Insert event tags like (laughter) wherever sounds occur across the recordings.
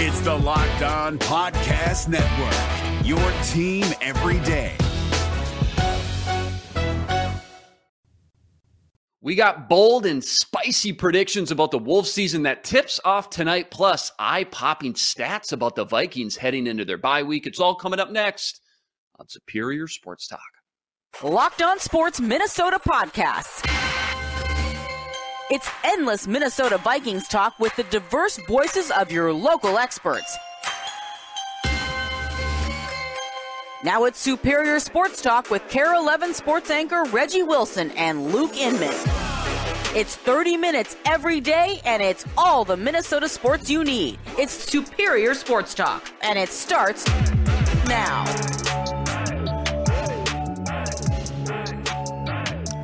It's the Locked On Podcast Network, your team every day. We got bold and spicy predictions about the Wolves season that tips off tonight, plus eye popping stats about the Vikings heading into their bye week. It's all coming up next on Superior Sports Talk. Locked On Sports Minnesota Podcast. It's endless Minnesota Vikings talk with the diverse voices of your local experts. Now it's Superior Sports Talk with KARE 11 sports anchor Reggie Wilson and Luke Inman. It's 30 minutes every day, and it's all the Minnesota sports you need. It's Superior Sports Talk, and it starts now.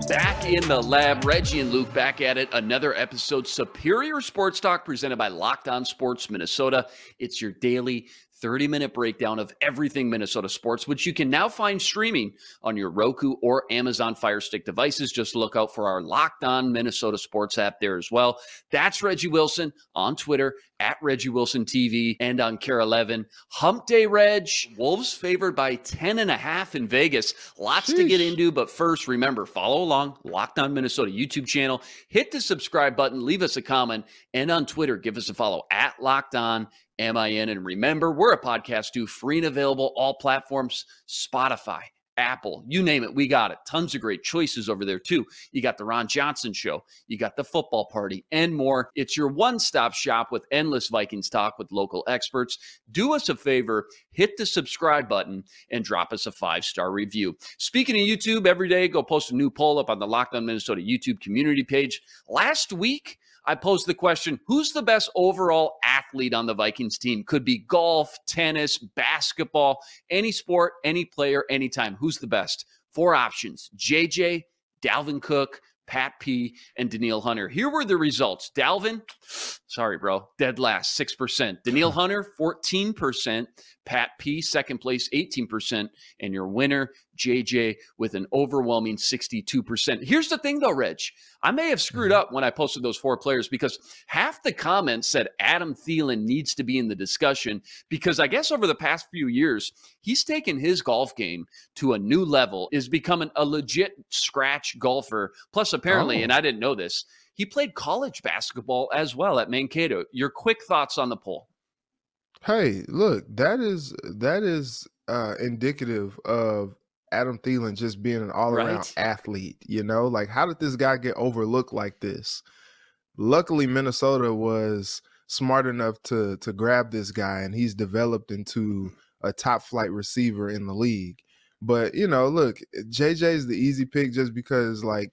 Back in the lab, Reggie and Luke back at it. Another episode, Superior Sports Talk, presented by Locked On Sports Minnesota. It's your daily 30 minute breakdown of everything Minnesota sports, which you can now find streaming on your Roku or Amazon Fire Stick devices. Just look out for our Locked On Minnesota Sports app there as well. That's Reggie Wilson on Twitter at Reggie Wilson TV and on KARE 11. Hump Day Reg, Wolves favored by 10 and a half in Vegas. Lots Sheesh. to get into, but first, remember, follow along Locked On Minnesota YouTube channel. Hit the subscribe button, leave us a comment, and on Twitter, give us a follow at Locked On MIN. And remember, we're a podcast too, free and available, all platforms, Spotify, Apple, you name it, we got it. Tons of great choices over there too. You got the Ron Johnson show, you got the football party, and more. It's your one stop shop with endless Vikings talk with local experts. Do us a favor, hit the subscribe button and drop us a five star review. Speaking of YouTube, every day go post a new poll up on the Locked On Minnesota YouTube community page. Last week, I posed the question who's the best overall athlete on the Vikings team? Could be golf, tennis, basketball, any sport, any player, anytime. Who's the best? Four options JJ, Dalvin Cook, Pat P, and Danielle Hunter. Here were the results. Dalvin, (sighs) sorry, bro, dead last, 6%. Danielle (laughs) Hunter, 14%. Pat P, second place, 18%. And your winner, JJ, with an overwhelming 62%. Here's the thing, though, Rich. I may have screwed mm-hmm. up when I posted those four players because half the comments said Adam Thielen needs to be in the discussion because I guess over the past few years, he's taken his golf game to a new level, is becoming a legit scratch golfer. Plus, apparently, oh. and I didn't know this, he played college basketball as well at Mankato. Your quick thoughts on the poll? Hey, look, that is that is uh indicative of Adam Thielen just being an all around right. athlete, you know? Like how did this guy get overlooked like this? Luckily Minnesota was smart enough to to grab this guy and he's developed into a top flight receiver in the league. But, you know, look, JJ is the easy pick just because like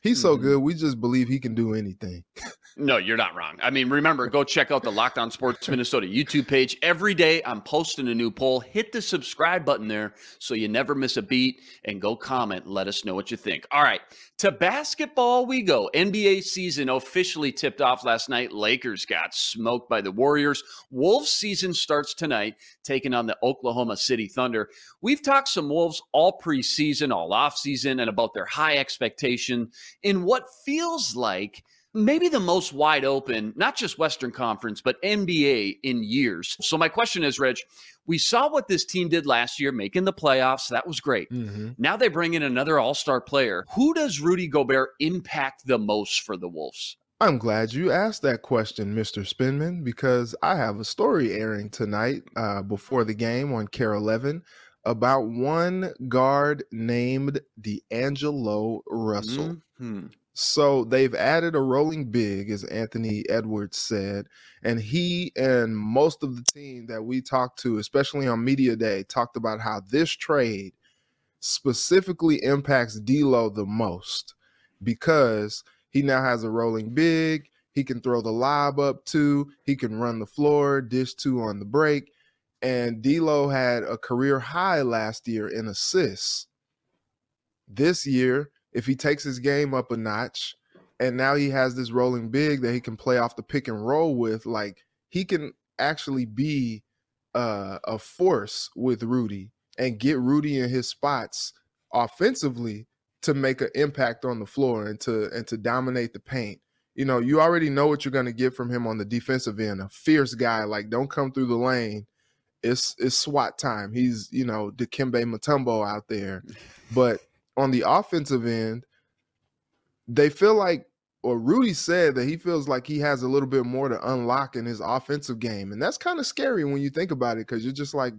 he's so mm-hmm. good, we just believe he can do anything. (laughs) No, you're not wrong. I mean, remember, go check out the Locked On Sports Minnesota YouTube page. Every day I'm posting a new poll. Hit the subscribe button there so you never miss a beat and go comment. Let us know what you think. All right, to basketball we go. NBA season officially tipped off last night. Lakers got smoked by the Warriors. Wolves season starts tonight, taking on the Oklahoma City Thunder. We've talked some Wolves all preseason, all offseason, and about their high expectation in what feels like – maybe the most wide open, not just Western Conference, but NBA in years. So, my question is, Reg, we saw what this team did last year, making the playoffs. That was great. Mm-hmm. Now they bring in another all star player. Who does Rudy Gobert impact the most for the Wolves? I'm glad you asked that question, Mr. Spinman, because I have a story airing tonight uh, before the game on KARE 11 about one guard named D'Angelo Russell. Mm-hmm. So they've added a rolling big, as Anthony Edwards said, and he and most of the team that we talked to, especially on media day, talked about how this trade specifically impacts D'Lo the most because he now has a rolling big. He can throw the lob up to. He can run the floor, dish two on the break, and D'Lo had a career high last year in assists. This year if he takes his game up a notch and now he has this rolling big that he can play off the pick and roll with, like he can actually be uh, a force with Rudy and get Rudy in his spots offensively to make an impact on the floor and to and to dominate the paint. you know, you already know what you're going to get from him on the defensive end. A fierce guy, like don't come through the lane. It's it's SWAT time. He's you know Dikembe Mutombo out there, but on the offensive end, they feel like, or Rudy said that he feels like he has a little bit more to unlock in his offensive game, and that's kind of scary when you think about it because you're just like,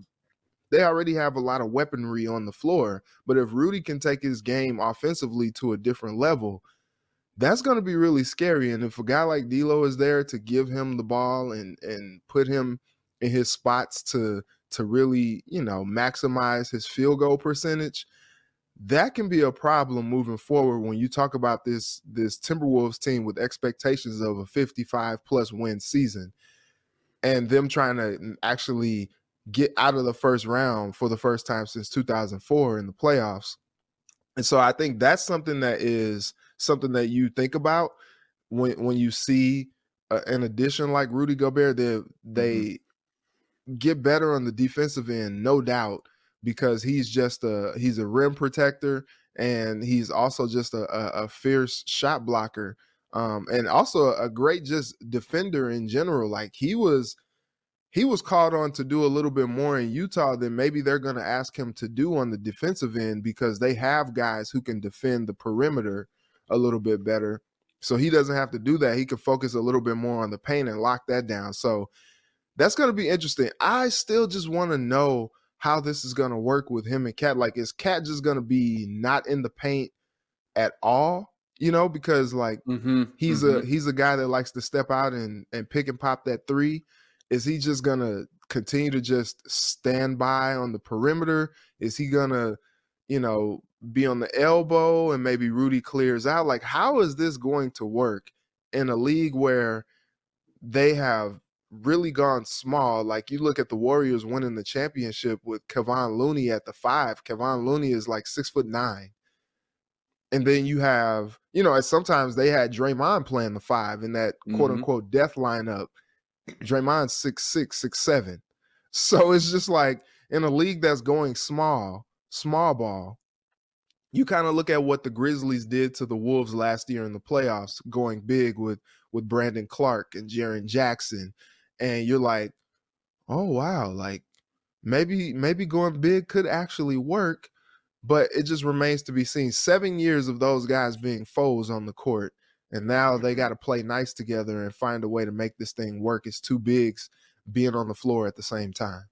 they already have a lot of weaponry on the floor, but if Rudy can take his game offensively to a different level that's going to be really scary. And if a guy like D'Lo is there to give him the ball and and put him in his spots to to really you know maximize his field goal percentage, that can be a problem moving forward when you talk about this this Timberwolves team with expectations of a 55 plus win season and them trying to actually get out of the first round for the first time since 2004 in the playoffs. And so I think that's something that is something that you think about when when you see uh, an addition like Rudy Gobert. They they mm-hmm. get better on the defensive end, no doubt, because he's just a he's a rim protector and he's also just a, a, a fierce shot blocker. Um, and also a great just defender in general. Like he was he was called on to do a little bit more in Utah than maybe they're going to ask him to do on the defensive end because they have guys who can defend the perimeter a little bit better. So he doesn't have to do that. He can focus a little bit more on the paint and lock that down. So that's going to be interesting. I still just want to know how this is going to work with him and Cat. Like, is Cat just going to be not in the paint at all? You know, because like mm-hmm, he's mm-hmm. a he's a guy that likes to step out and and pick and pop that three. Is he just gonna continue to just stand by on the perimeter? Is he gonna, you know, be on the elbow and maybe Rudy clears out. Like, how is this going to work in a league where they have really gone small? Like, you look at the Warriors winning the championship with Kevon Looney at the five. Kevon Looney is like six foot nine. And then you have, you know, sometimes they had Draymond playing the five in that mm-hmm. quote unquote death lineup. Draymond's six six, six seven. (laughs) So it's just like in a league that's going small, small ball, you kind of look at what the Grizzlies did to the Wolves last year in the playoffs, going big with with Brandon Clarke and Jaren Jackson, and you're like, oh wow, like maybe maybe going big could actually work, but it just remains to be seen. Seven years of those guys being foes on the court, and now they mm-hmm. got to play nice together and find a way to make this thing work. It's two bigs being on the floor at the same time.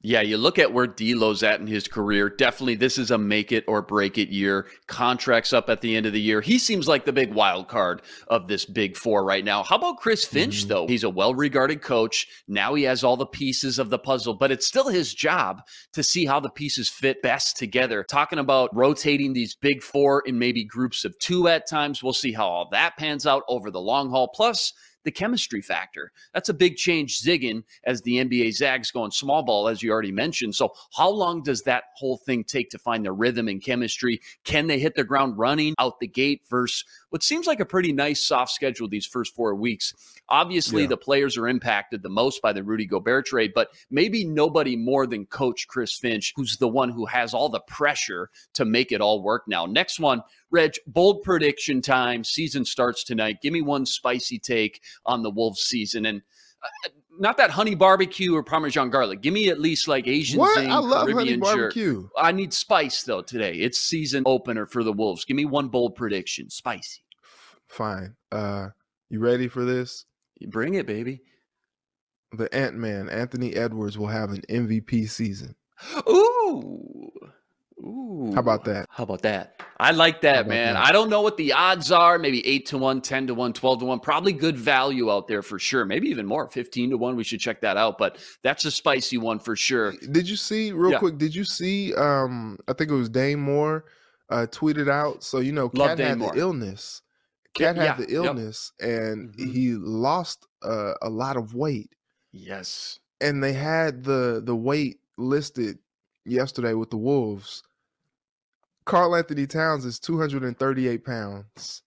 Yeah, you look at where D'Lo's at in his career. Definitely, this is a make it or break it year. Contracts up at the end of the year. He seems like the big wild card of this big four right now. How about Chris Finch, mm-hmm. though? He's a well regarded coach. Now he has all the pieces of the puzzle, but it's still his job to see how the pieces fit best together. Talking about rotating these big four in maybe groups of two at times. We'll see how all that pans out over the long haul. Plus, the chemistry factor. That's a big change zigging as the NBA zags going small ball, as you already mentioned. So, how long does that whole thing take to find the rhythm and chemistry? Can they hit the ground running out the gate versus what seems like a pretty nice soft schedule these first four weeks? Obviously, yeah. the players are impacted the most by the Rudy Gobert trade, but maybe nobody more than Coach Chris Finch, who's the one who has all the pressure to make it all work now. Next one, Reg, bold prediction time. Season starts tonight. Give me one spicy take on the Wolves season. And uh, not that honey barbecue or Parmesan garlic. Give me at least like Asian what? I love Caribbean honey barbecue. Shirt. I need spice though today. It's season opener for the Wolves. Give me one bold prediction. Spicy. Fine. Uh you ready for this? Bring it, baby. The Ant Man, Anthony Edwards, will have an MVP season. Ooh. Ooh. How about that? How about that? I like that, man. That? I don't know what the odds are. Maybe 8 to 1, 10 to 1, 12 to 1. Probably good value out there for sure. Maybe even more, 15 to 1. We should check that out. But that's a spicy one for sure. Did you see, real yeah. quick, did you see, um, I think it was Dane Moore uh, tweeted out. So, you know, Cat had Moore. the illness. Cat yeah, had the illness yep. and mm-hmm. he lost uh, a lot of weight. Yes. And they had the the weight listed yesterday with the Wolves Karl-Anthony Towns is 238 pounds.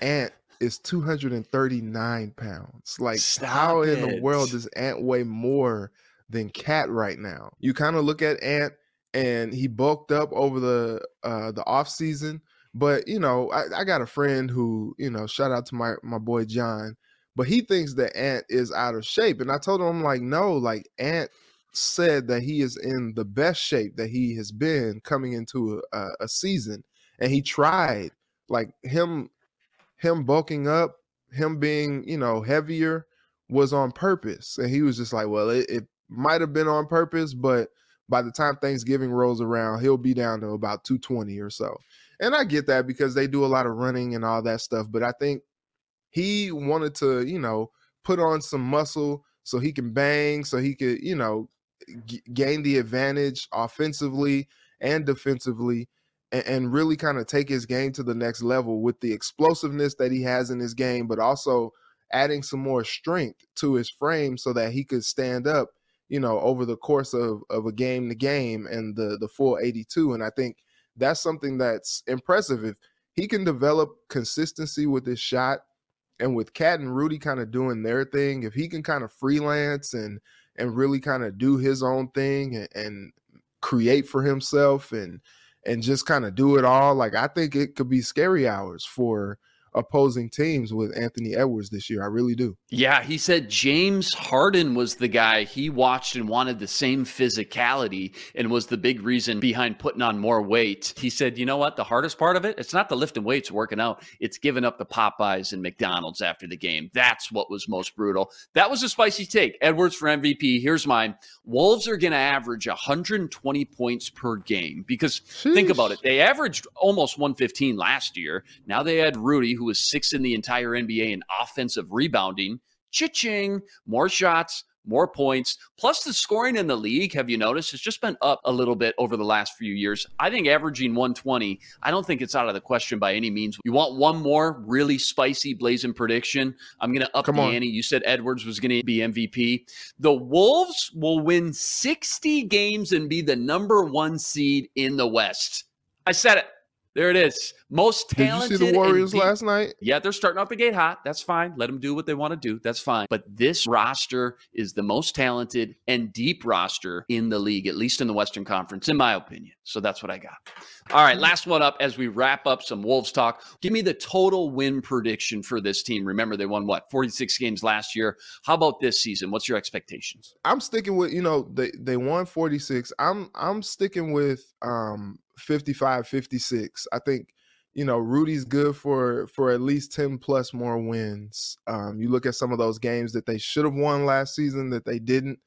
Ant is 239 pounds. Like, Stop how it. in the world does Ant weigh more than Cat right now? You kind of look at Ant and he bulked up over the uh the off season, But you know, I, I got a friend who, you know, shout out to my my boy John, but he thinks that Ant is out of shape. And I told him, I'm like, no, like Ant said that he is in the best shape that he has been coming into a, a season. And he tried like him him bulking up, him being, you know, heavier was on purpose. And he was just like, well, it, it might have been on purpose, but by the time Thanksgiving rolls around, he'll be down to about 220 or so. And I get that because they do a lot of running and all that stuff. But I think he wanted to, you know, put on some muscle so he can bang, so he could, you know, g- gain the advantage offensively and defensively and, and really kind of take his game to the next level with the explosiveness that he has in his game, but also adding some more strength to his frame so that he could stand up, you know, over the course of, of a game to game and the the full 82. And I think that's something that's impressive. If he can develop consistency with his shot and with Cat and Rudy kind of doing their thing, if he can kind of freelance and and really kind of do his own thing and, and create for himself and and just kind of do it all, like I think it could be scary hours for opposing teams with Anthony Edwards this year. I really do. Yeah, he said James Harden was the guy he watched and wanted the same physicality and was the big reason behind putting on more weight. He said, you know what? The hardest part of it, it's not the lifting weights working out, it's giving up the Popeyes and McDonald's after the game. That's what was most brutal. That was a spicy take. Edwards for MVP. Here's mine. Wolves are going to average 120 points per game because Sheesh. think about it. They averaged almost 115 last year. Now they had Rudy, who was sixth in the entire NBA in offensive rebounding. Cha-ching, more shots, more points. Plus, the scoring in the league, have you noticed, has just been up a little bit over the last few years. I think averaging 120, I don't think it's out of the question by any means. You want one more really spicy blazing prediction? I'm going to up Come the on. ante. You said Edwards was going to be MVP. The Wolves will win 60 games and be the number one seed in the West. I said it. There it is. Most talented. Did you see the Warriors last night? Yeah, they're starting off the gate hot. That's fine. Let them do what they want to do. That's fine. But this roster is the most talented and deep roster in the league, at least in the Western Conference, in my opinion. So that's what I got. All right, last one up as we wrap up some Wolves talk. Give me the total win prediction for this team. Remember, they won what, 46 games last year. How about this season? What's your expectations? I'm sticking with, you know, they they won 46. I'm I'm sticking with um 55 56. I think you know Rudy's good for for at least 10 plus more wins. Um, you look at some of those games that they should have won last season that they didn't,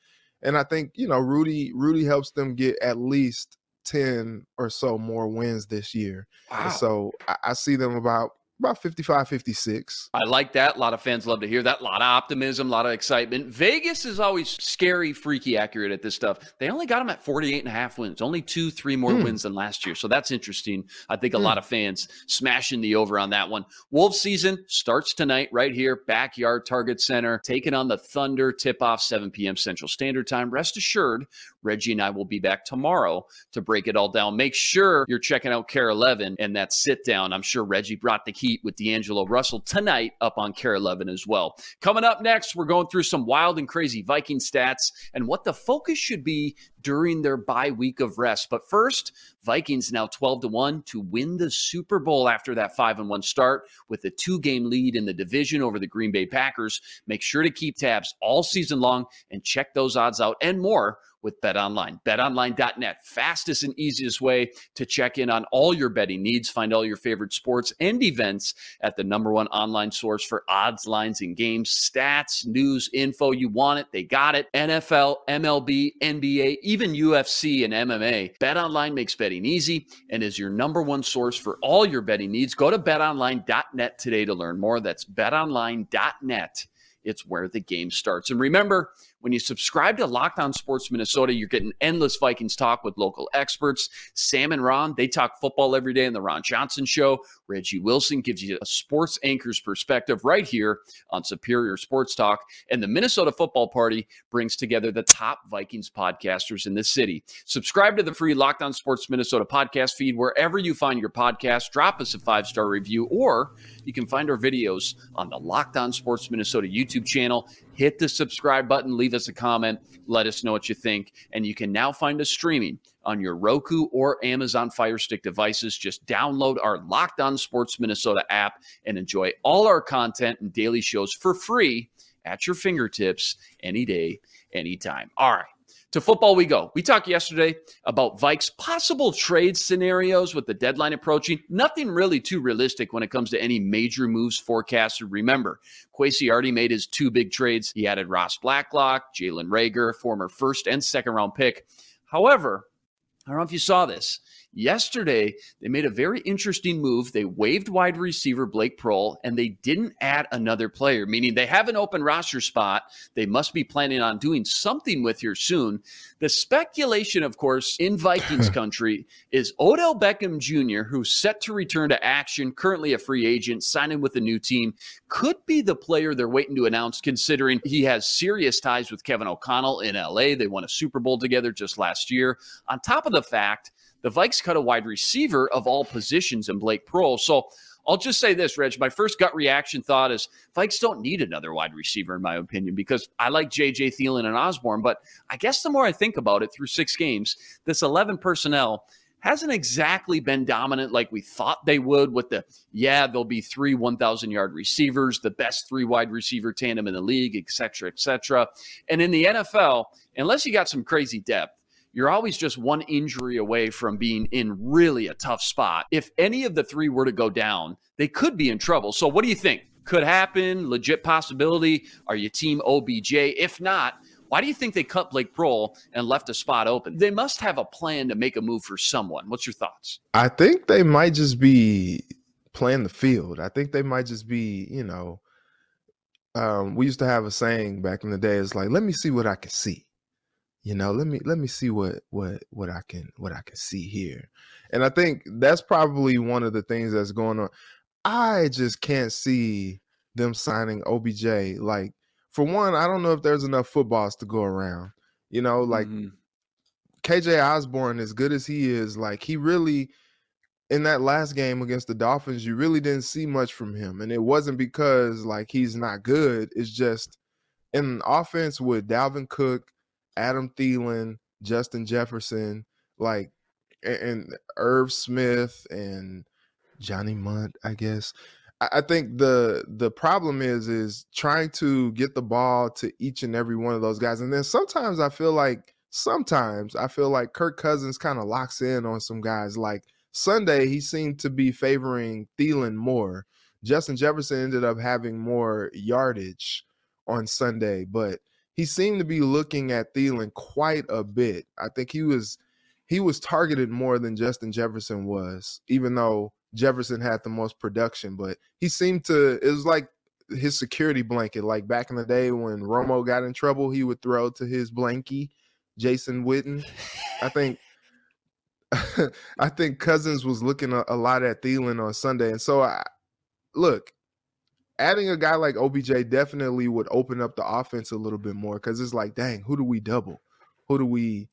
and I think you know Rudy Rudy helps them get at least 10 or so more wins this year. Wow. so I, I see them about about 55 56 i like that. A lot of fans love to hear that. A lot of optimism a lot of excitement. Vegas is always scary freaky accurate at this stuff. They only got them at 48 and a half wins. Only two three more mm. wins than last year. So that's interesting. I think a mm. lot of fans smashing the over on that one. Wolves season starts tonight right here backyard target center taking on the thunder tip off 7 p.m central standard time. Rest assured reggie and i will be back tomorrow to break it all down make sure you're checking out KARE 11 and that sit down i'm sure reggie brought the heat with D'Angelo Russell tonight up on KARE 11 as well. Coming up next, we're going through some wild and crazy Viking stats and what the focus should be during their bye week of rest. But first, Vikings now 12 to 1 to win the Super Bowl after that 5 and 1 start with a two game lead in the division over the Green Bay Packers. Make sure to keep tabs all season long and check those odds out and more with BetOnline. BetOnline.net, fastest and easiest way to check in on all your betting needs. Find all your favorite sports and events at the number one online source for odds, lines, and games, stats, news, info. You want it, they got it. NFL, MLB, NBA, even UFC and MMA. BetOnline makes betting easy and is your number one source for all your betting needs. Go to betonline.net today to learn more. That's betonline.net. It's where the game starts. And remember, when you subscribe to Locked On Sports Minnesota, you're getting endless Vikings talk with local experts. Sam and Ron, they talk football every day in the Ron Johnson Show. Reggie Wilson gives you a sports anchor's perspective right here on Superior Sports Talk. And the Minnesota Football Party brings together the top Vikings podcasters in the city. Subscribe to the free Locked On Sports Minnesota podcast feed wherever you find your podcast. Drop us a five star review, or you can find our videos on the Locked On Sports Minnesota YouTube channel. Hit the subscribe button, leave us a comment, let us know what you think. And you can now find us streaming on your Roku or Amazon Fire Stick devices. Just download our Locked On Sports Minnesota app and enjoy all our content and daily shows for free at your fingertips any day, anytime. All right to football we go. We talked yesterday about Vikes possible trade scenarios with the deadline approaching. Nothing really too realistic when it comes to any major moves forecasted. Remember, Kwesi already made his two big trades. He added Ross Blacklock, Jalen Reagor, former first and second round pick. However, I don't know if you saw this. Yesterday, they made a very interesting move. They waived wide receiver Blake Proehl and they didn't add another player, meaning they have an open roster spot. They must be planning on doing something with here soon. The speculation, of course, in Vikings (clears throat) country is Odell Beckham Jr., who's set to return to action, currently a free agent, signing with a new team, could be the player they're waiting to announce, considering he has serious ties with Kevin O'Connell in LA. They won a Super Bowl together just last year. On top of the fact, the Vikes cut a wide receiver of all positions in Blake Proehl. So I'll just say this, Reg. My first gut reaction thought is Vikes don't need another wide receiver, in my opinion, because I like JJ Thielen and Osborn. But I guess the more I think about it through six games, this 11 personnel hasn't exactly been dominant like we thought they would with the, yeah, there'll be three 1,000 yard receivers, the best three wide receiver tandem in the league, et cetera, et cetera. And in the NFL, unless you got some crazy depth, you're always just one injury away from being in really a tough spot. If any of the three were to go down, they could be in trouble. So, what do you think? Could happen? Legit possibility? Are you team OBJ? If not, why do you think they cut Blake Proehl and left a spot open? They must have a plan to make a move for someone. What's your thoughts? I think they might just be playing the field. I think they might just be, you know, um, we used to have a saying back in the day. It's like, let me see what I can see you know let me let me see what what what i can what i can see here. And i think that's probably one of the things that's going on. I just can't see them signing obj like for one i don't know if there's enough footballs to go around you know like mm-hmm. kj osborn as good as he is like he really in that last game against the dolphins you really didn't see much from him. And it wasn't because like he's not good. It's just in offense with dalvin cook Adam Thielen, Justin Jefferson, like and Irv Smith and Johnny Mundt, I guess. I think the the problem is is trying to get the ball to each and every one of those guys. And then sometimes I feel like sometimes I feel like Kirk Cousins kind of locks in on some guys. Like Sunday, he seemed to be favoring Thielen more. Justin Jefferson ended up having more yardage on Sunday, but he seemed to be looking at Thielen quite a bit. I think he was he was targeted more than Justin Jefferson was, even though Jefferson had the most production. But he seemed to it was like his security blanket. Like back in the day when Romo got in trouble, he would throw to his blankie, Jason Witten. I think (laughs) I think Cousins was looking a, a lot at Thielen on Sunday, and so I look adding a guy like OBJ definitely would open up the offense a little bit more because it's like, dang, who do we double? Who do we,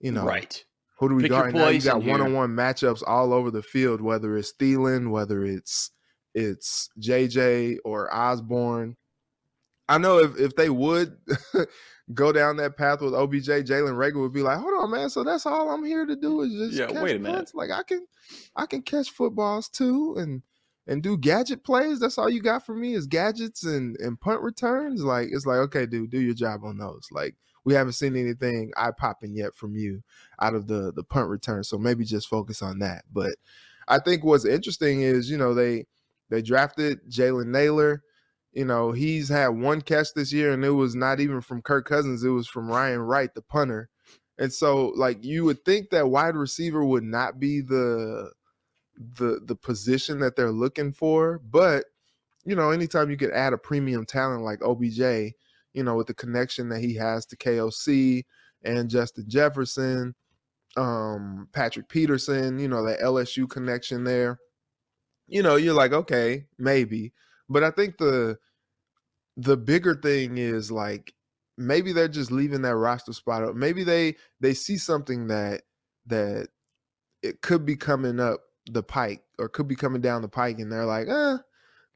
you know, right? Who do we guard? Now you got one on one matchups all over the field, whether it's Thielen, whether it's it's JJ or Osborn. I know if, if they would (laughs) go down that path with OBJ, Jalen Reagor would be like, "Hold on, man. So that's all I'm here to do is just yeah, catch wait a punts. Minute. Like I can, I can catch footballs too, and and do gadget plays. That's all you got for me is gadgets and and punt returns. Like it's like okay, dude, do your job on those. Like we haven't seen anything eye popping yet from you out of the the punt return. So maybe just focus on that. But I think what's interesting is you know they they drafted Jalen Nailor. You know he's had one catch this year, and it was not even from Kirk Cousins. It was from Ryan Wright, the punter. And so, like, you would think that wide receiver would not be the the the position that they're looking for. But you know, anytime you could add a premium talent like OBJ, you know, with the connection that he has to KOC and Justin Jefferson, um, Patrick Peterson, you know, the LSU connection there. You know, you're like, okay, maybe. But I think the the bigger thing is like maybe they're just leaving that roster spot up. Maybe they they see something that that it could be coming up the pike or could be coming down the pike and they're like, eh,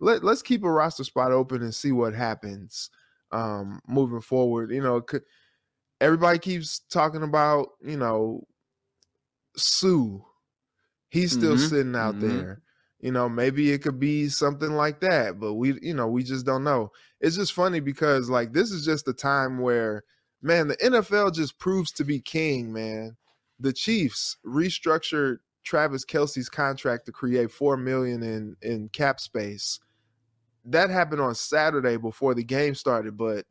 let, let's keep a roster spot open and see what happens. um, moving forward. You know, could, everybody keeps talking about you know Suh. He's still Mhm, sitting out mhm. there. You know, maybe it could be something like that, but we, you know, we just don't know. It's just funny because like this is just a time where, man, the NFL just proves to be king, man. The Chiefs restructured Travis Kelce's contract to create four million in in cap space. That happened on Saturday before the game started, but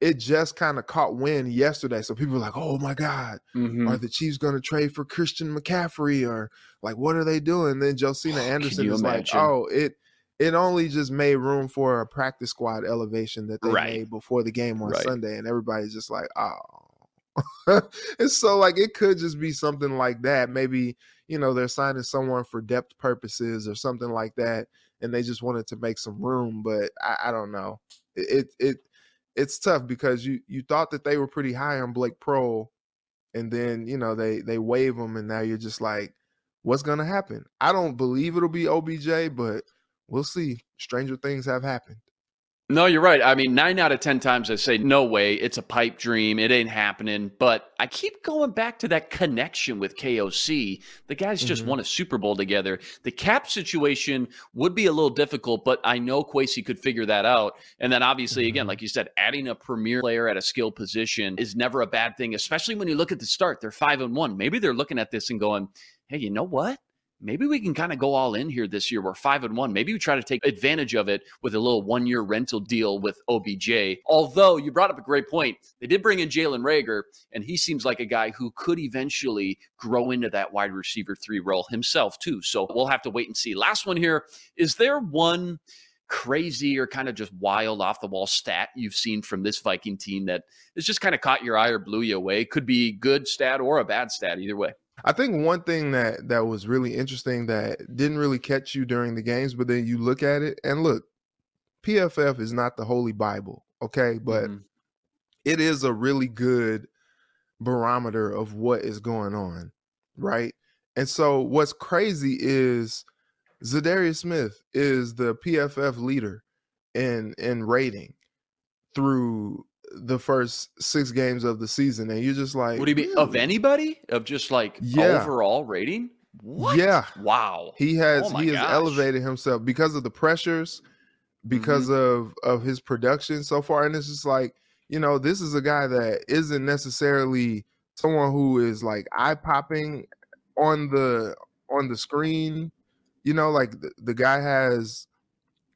it just kind of caught wind yesterday. So people were like, "Oh my god, Mhm. are the Chiefs going to trade for Christian McCaffrey or like what are they doing?" And Then Josina (sighs) Anderson you is like, "Oh, it it only just made room for a practice squad elevation that they Right. made before the game on Right. Sunday," and everybody's just like, "Oh." (laughs) and so like it could just be something like that. Maybe you know they're signing someone for depth purposes or something like that, and they just wanted to make some room. But I, I don't know. It, it it it's tough because you you thought that they were pretty high on Blake Proehl, and then you know they they waive him, and now you're just like, what's gonna happen? I don't believe it'll be OBJ, but we'll see. Stranger things have happened. No, you're right. I mean, nine out of 10 times I say, no way, it's a pipe dream. It ain't happening. But I keep going back to that connection with KOC. The guys just Mhm. won a Super Bowl together. The cap situation would be a little difficult, but I know Kwesi could figure that out. And then obviously, again, Mhm. like you said, adding a premier player at a skill position is never a bad thing, especially when you look at the start. They're five and one. Maybe they're looking at this and going, hey, you know what? Maybe we can kind of go all in here this year. We're five and one. Maybe we try to take advantage of it with a little one year rental deal with OBJ. Although you brought up a great point, they did bring in Jalen Reagor, and he seems like a guy who could eventually grow into that wide receiver three role himself, too. So we'll have to wait and see. Last one here is there one crazy or kind of just wild off the wall stat you've seen from this Viking team that has just kind of caught your eye or blew you away? Could be good stat or a bad stat, either way. I think one thing that that was really interesting that didn't really catch you during the games, but then you look at it and look, PFF is not the holy Bible, okay? But Mhm. it is a really good barometer of what is going on, right? And so what's crazy is Za'Darius Smith is the PFF leader in in rating through the first six games of the season, and you're just like, Would he be of anybody? Of just like Yeah. overall rating? What? Yeah, Wow. he has Oh he has elevated himself because of the pressures, because mm-hmm. of of his production so far, and it's just like you know this is a guy that isn't necessarily someone who is like eye popping on the on the screen. You know, like the, the guy has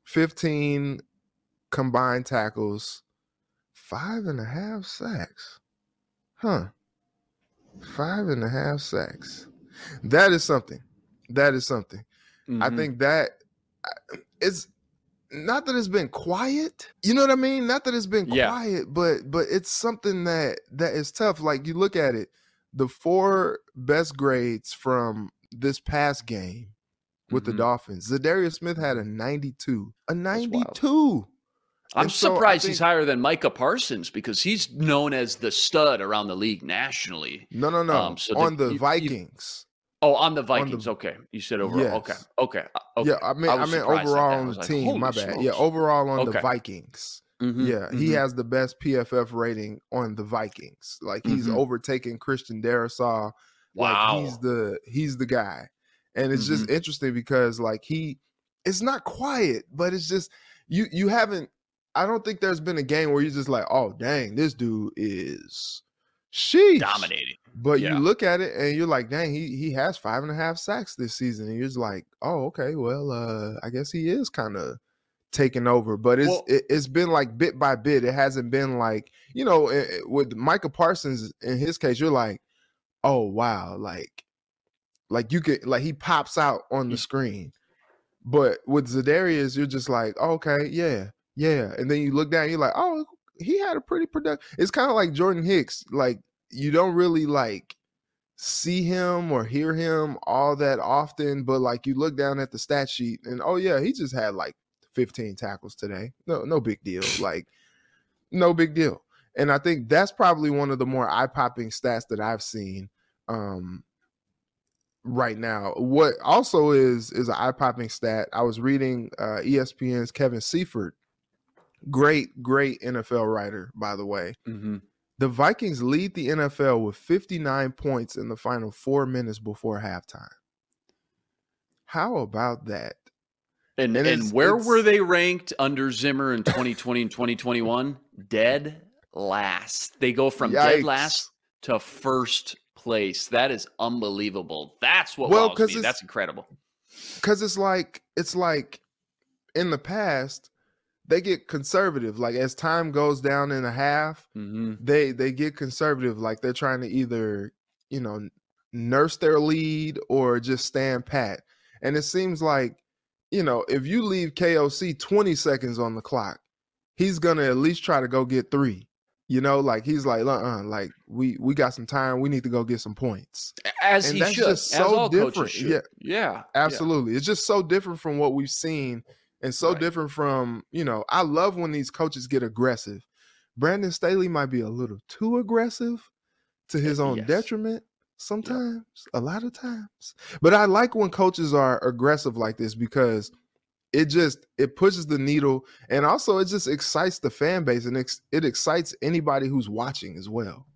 15 combined tackles, five and a half sacks. Huh. Five and a half sacks. That is something. That is something. I Mhm. think that it's not that it's been quiet. You know what I mean? Not that it's been Yeah. quiet, but but it's something that that is tough. Like you look at it, the four best grades from this past game with Mhm. the Dolphins. Za'Darius Smith had a 92. A wild. 92. I'm and so I surprised he's higher than Micah Parsons because he's known as the stud around the league nationally. No, no, no. Um, so on the you- you- Vikings. Oh, on the Vikings. the- okay. You said overall. Okay. Yes. Okay. uh, okay. Yeah, I mean, I, was mean overall on the like, team. My "Holy bad. Yeah, overall on Okay. the Vikings. Mhm, Yeah, he mhm. has the best PFF rating on the Vikings. Like he's Mhm. overtaken Christian Darrisaw. Wow. Like he's the he's the guy. And it's just Mm-hmm. interesting because like he it's not quiet, but it's just you you haven't I don't think there's been a game where you're just like, oh dang, this dude is she dominating. But Yeah. you look at it and you're like, dang, he he has five and a half sacks this season. And you're just like, oh, okay, well, uh, I guess he is kind of taking over. But it's Well- it, it's been like bit by bit. It hasn't been like, you know, eh, eh, with Micah Parsons in his case, you're like, oh wow, like like you could like he pops out on the Mm. screen. But with Za'Darius, you're just like, oh, okay, yeah, yeah. And then you look down, you're like, oh, he had a pretty productive. It's kind of like Jordan Hicks. Like you don't really like see him or hear him all that often, but like you look down at the stat sheet and oh yeah, he just had like 15 tackles today. No, no big deal. Like no big deal. And I think that's probably one of the more eye-popping stats that I've seen um right now. What also is is an eye-popping stat. I was reading uh ESPN's Kevin Seifert great, great NFL writer, by the way. Mm-hmm. The Vikings lead the NFL with 59 points in the final four minutes before halftime. How about that? And And and, where it's- were they ranked under Zimmer in 2020 and 2021? Dead last. They go from dead last to first place. That is unbelievable. That's what Well, wows me. That's incredible. Because it's like it's like in the past they get conservative. Like as time goes down in a half, hmm they they get conservative. Like they're trying to either you know nurse their lead or just stand pat. And it seems like you know if you leave KOC 20 seconds on the clock, he's gonna at least try to go get three. You know, like he's like, uh, like we we got some time. We need to go get some points. As And he that's should. just so different. Yeah. Yeah. Absolutely. It's just so different from what we've seen and so Right. different from, you know, I love when these coaches get aggressive. Brandon Staley might be a little too aggressive to his own yes. detriment sometimes, a lot of times. But I like when coaches are aggressive like this because it just it pushes the needle and also it just excites the fan base and it excites anybody who's watching as well.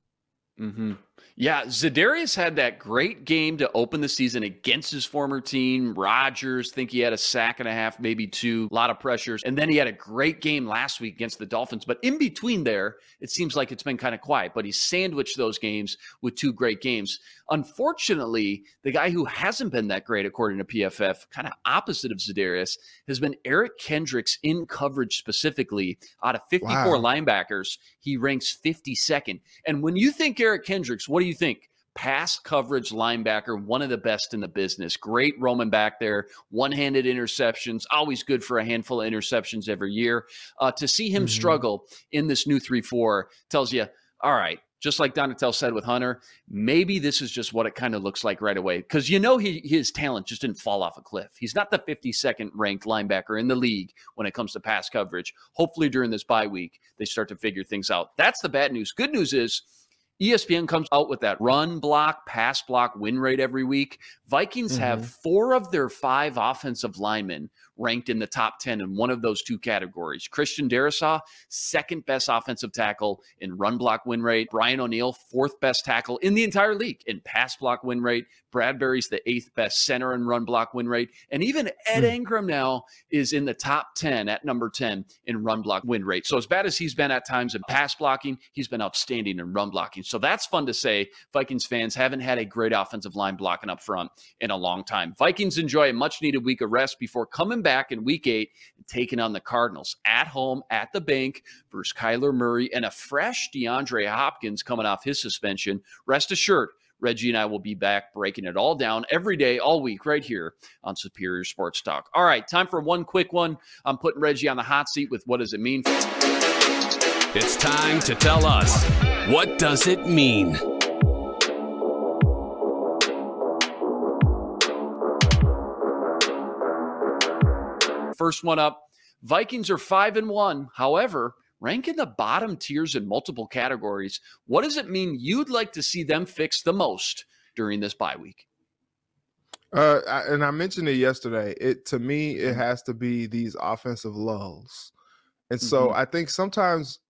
hmm Yeah, Za'Darius had that great game to open the season against his former team. Rodgers, think he had a sack and a half, maybe two, a lot of pressures. And then he had a great game last week against the Dolphins. But in between there, it seems like it's been kind of quiet. But he sandwiched those games with two great games. Unfortunately, the guy who hasn't been that great, according to PFF, kind of opposite of Za'Darius, has been Eric Kendricks in coverage specifically. Out of 54 Wow. linebackers, he ranks 52nd. And when you think Eric Kendricks, what do you think? Pass coverage linebacker, one of the best in the business. Great Roman back there, one handed interceptions, always good for a handful of interceptions every year. Uh, to see him Mhm. struggle in this new 3 4 tells you, all right, just like Donatell said with Hunter, maybe this is just what it kind of looks like right away. Because you know he, his talent just didn't fall off a cliff. He's not the 52nd ranked linebacker in the league when it comes to pass coverage. Hopefully during this bye week, they start to figure things out. That's the bad news. Good news is ESPN comes out with that run block, pass block win rate every week. Vikings have mm-hmm. four of their five offensive linemen ranked in the top 10 in one of those two categories. Christian Darrisaw, second best offensive tackle in run block win rate. Brian O'Neill, fourth best tackle in the entire league in pass block win rate. Bradbury's the eighth best center in run block win rate. And even Ed Hmm. Ingram now is in the top 10 at number 10 in run block win rate. So as bad as he's been at times in pass blocking, he's been outstanding in run blocking. So that's fun to say. Vikings fans haven't had a great offensive line blocking up front in a long time. Vikings enjoy a much needed week of rest before coming back in week eight and taking on the Cardinals at home at the bank versus Kyler Murray and a fresh DeAndre Hopkins coming off his suspension. Rest assured, Reggie and I will be back breaking it all down every day, all week, right here on Superior Sports Talk. All right, time for one quick one. I'm putting Reggie on the hot seat with what does it mean? It's time to tell us what does it mean? First one up Vikings are five and one. However, rank in the bottom tiers in multiple categories. What does it mean you'd like to see them fix the most during this bye week? Uh, I, and I mentioned it yesterday. It to me, it has to be these offensive lulls, and so Mhm. I think sometimes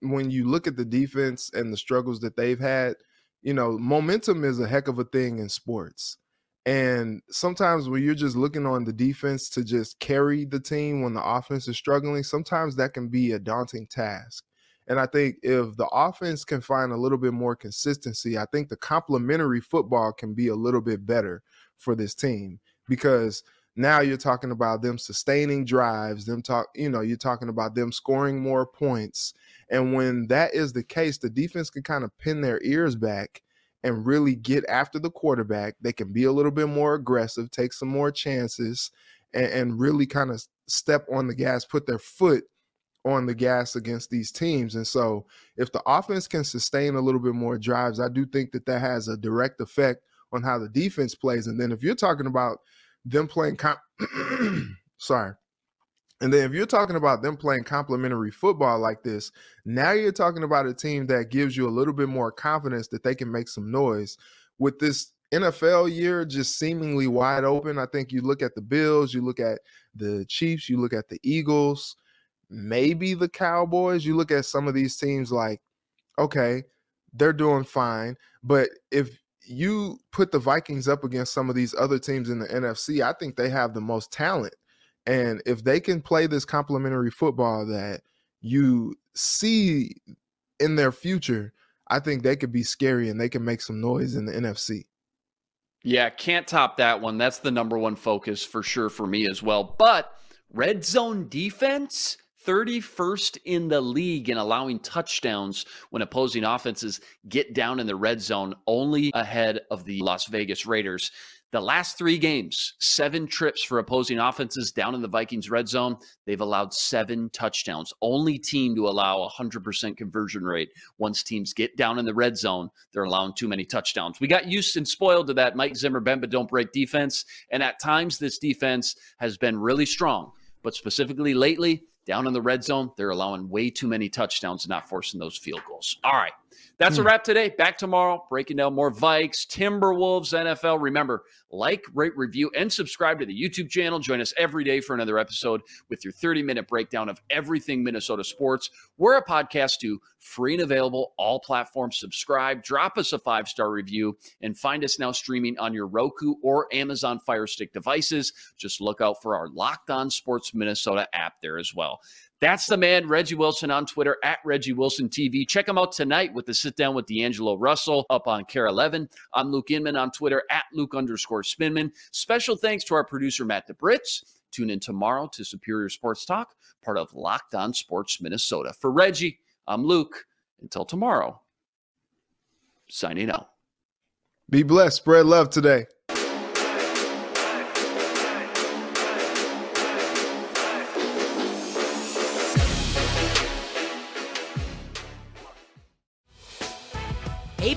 when you look at the defense and the struggles that they've had, you know, momentum is a heck of a thing in sports. And sometimes when you're just looking on the defense to just carry the team when the offense is struggling, sometimes that can be a daunting task. And I think if the offense can find a little bit more consistency, I think the complementary football can be a little bit better for this team because now you're talking about them sustaining drives, them talk, you know, you're talking about them scoring more points. And when that is the case, the defense can kind of pin their ears back and really get after the quarterback. They can be a little bit more aggressive, take some more chances, and, and really kind of step on the gas, put their foot on the gas against these teams. And so, if the offense can sustain a little bit more drives, I do think that that has a direct effect on how the defense plays. And then if you're talking about them playing, com- (clears throat) sorry. And then if you're talking about them playing complementary football like this, now you're talking about a team that gives you a little bit more confidence that they can make some noise. With this NFL year just seemingly wide open, I think you look at the Bills, you look at the Chiefs, you look at the Eagles, maybe the Cowboys. You look at some of these teams like, okay, they're doing fine. But if you put the Vikings up against some of these other teams in the NFC, I think they have the most talent. And if they can play this complementary football that you see in their future, I think they could be scary and they can make some noise in the NFC. Yeah, can't top that one. That's the number one focus for sure for me as well. But red zone defense, 31st in the league in allowing touchdowns when opposing offenses get down in the red zone, only ahead of the Las Vegas Raiders. The last three games, seven trips for opposing offenses down in the Vikings red zone. They've allowed seven touchdowns. Only team to allow a 100% conversion rate. Once teams get down in the red zone, they're allowing too many touchdowns. We got used and spoiled to that Mike Zimmer but don't break defense. And at times, this defense has been really strong. But specifically lately, down in the red zone, they're allowing way too many touchdowns and not forcing those field goals. All right. That's a hmm. wrap today. Back tomorrow, breaking down more Vikes, Timberwolves, NFL. Remember, like, rate, review, and subscribe to the YouTube channel. Join us every day for another episode with your 30 minute breakdown of everything Minnesota sports. We're a podcast too, free and available, all platforms. Subscribe, drop us a five star review, and find us now streaming on your Roku or Amazon Fire Stick devices. Just look out for our Locked On Sports Minnesota app there as well. That's the man, Reggie Wilson on Twitter at Reggie Wilson TV. Check him out tonight with the sit down with D'Angelo Russell up on KARE 11. I'm Luke Inman on Twitter at Luke underscore Spinman. Special thanks to our producer, Matt DeBritz. Tune in tomorrow to Superior Sports Talk, part of Locked On Sports Minnesota. For Reggie, I'm Luke. Until tomorrow, signing out. Be blessed. Spread love today.